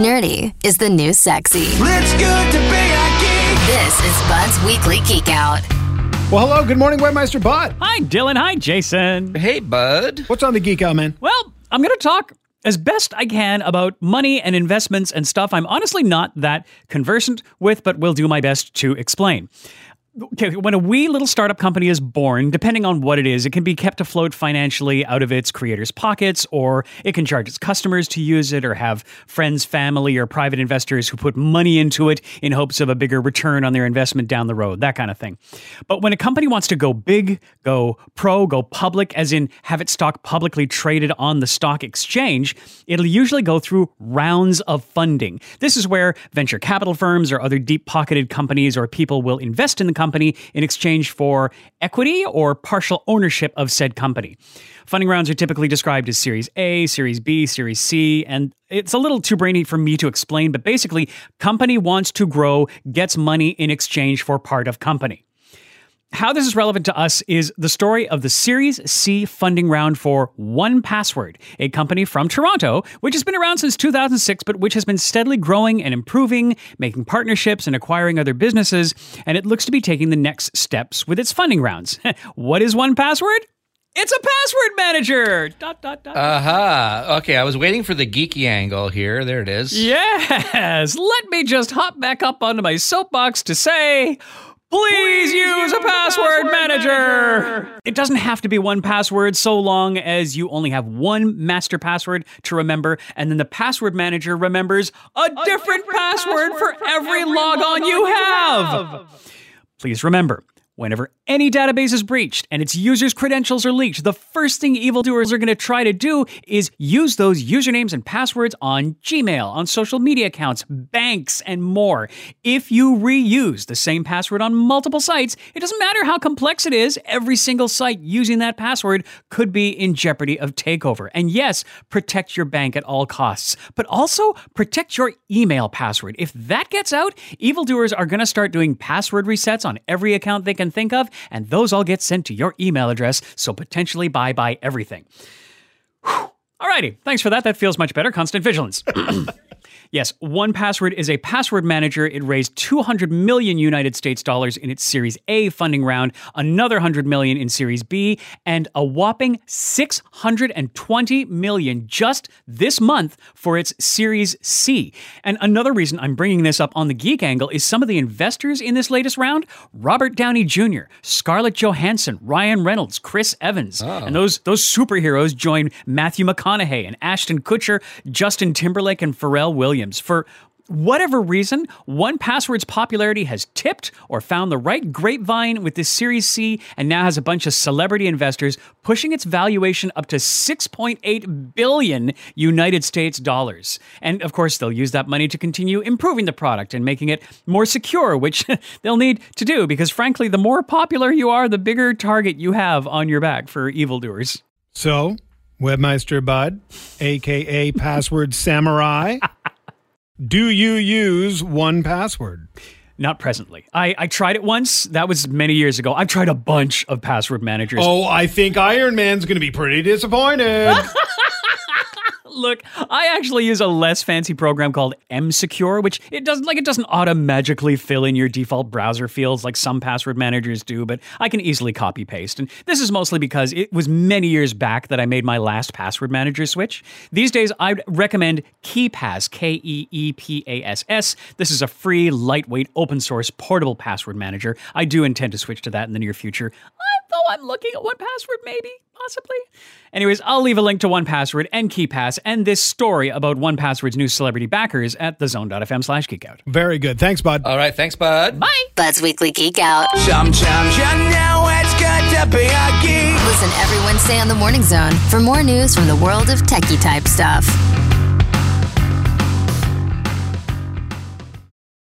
Nerdy is the new sexy. It's good to be a geek. This is Bud's Weekly Geek Out. Well, hello. Good morning, Webmaster Bud. Hi, Dylan. Hi, Jason. Hey, bud. What's on the Geek Out, man? Well, I'm going to talk as best I can about money and investments and stuff I'm honestly not that conversant with, but will do my best to explain. Okay, when a wee little startup company is born, depending on what it is, it can be kept afloat financially out of its creator's pockets, or it can charge its customers to use it, or have friends, family, or private investors who put money into it in hopes of a bigger return on their investment down the road, that kind of thing. But when a company wants to go big, go pro, go public, as in have its stock publicly traded on the stock exchange, it'll usually go through rounds of funding. This is where venture capital firms or other deep pocketed companies or people will invest in the company in exchange for equity or partial ownership of said company. Funding rounds are typically described as Series A, Series B, Series C, and it's a little too brainy for me to explain, but basically, company wants to grow, gets money in exchange for part of company. How this is relevant to us is the story of the Series C funding round for One Password, a company from Toronto, which has been around since 2006, but which has been steadily growing and improving, making partnerships and acquiring other businesses, and it looks to be taking the next steps with its funding rounds. what is One Password? It's a password manager. Dot dot dot. Aha. Okay, I was waiting for the geeky angle here. There it is. yes. Let me just hop back up onto my soapbox to say. Please, use a password, manager. It doesn't have to be one password so long as you only have one master password to remember, and then the password manager remembers a, different, password, for every logon you have. Please remember, whenever any database is breached and its users' credentials are leaked, the first thing evildoers are going to try to do is use those usernames and passwords on Gmail, on social media accounts, banks, and more. If you reuse the same password on multiple sites, it doesn't matter how complex it is, every single site using that password could be in jeopardy of takeover. And yes, protect your bank at all costs, but also protect your email password. If that gets out, evildoers are going to start doing password resets on every account they can think of, and those all get sent to your email address, so potentially bye bye everything. Whew. Alrighty, thanks for that. That feels much better. Constant vigilance. Yes, One Password is a password manager. It raised 200 million United States dollars in its Series A funding round, another 100 million in Series B, and a whopping 620 million just this month for its Series C. And another reason I'm bringing this up on the geek angle is some of the investors in this latest round, Robert Downey Jr., Scarlett Johansson, Ryan Reynolds, Chris Evans. Ah. And those those superheroes join Matthew McConaughey and Ashton Kutcher, Justin Timberlake and Pharrell Williams for whatever reason, one password's popularity has tipped or found the right grapevine with this Series C and now has a bunch of celebrity investors pushing its valuation up to 6.8 billion United States dollars. And of course, they'll use that money to continue improving the product and making it more secure, which they'll need to do because frankly, the more popular you are, the bigger target you have on your back for evildoers. So, Webmaster Bud, aka Password Samurai, do you use one password? Not presently. I, I tried it once. That was many years ago. I've tried a bunch of password managers. Oh, I think Iron Man's going to be pretty disappointed. Look, I actually use a less fancy program called MSecure, which it doesn't like it doesn't automatically fill in your default browser fields like some password managers do, but I can easily copy paste. And this is mostly because it was many years back that I made my last password manager switch. These days I'd recommend KeePass, K E E P A S S. This is a free, lightweight, open source portable password manager. I do intend to switch to that in the near future. Though I'm looking at one password maybe possibly. Anyways, I'll leave a link to One Password and KeePass and this story about One Password's new celebrity backers at thezone.fm slash geekout. Very good. Thanks, Bud. All right, thanks, bud. Bye! Bud's Weekly Geek Out. Sometimes you know it's good to be a geek. Listen every Wednesday on the Morning Zone for more news from the world of techie type stuff.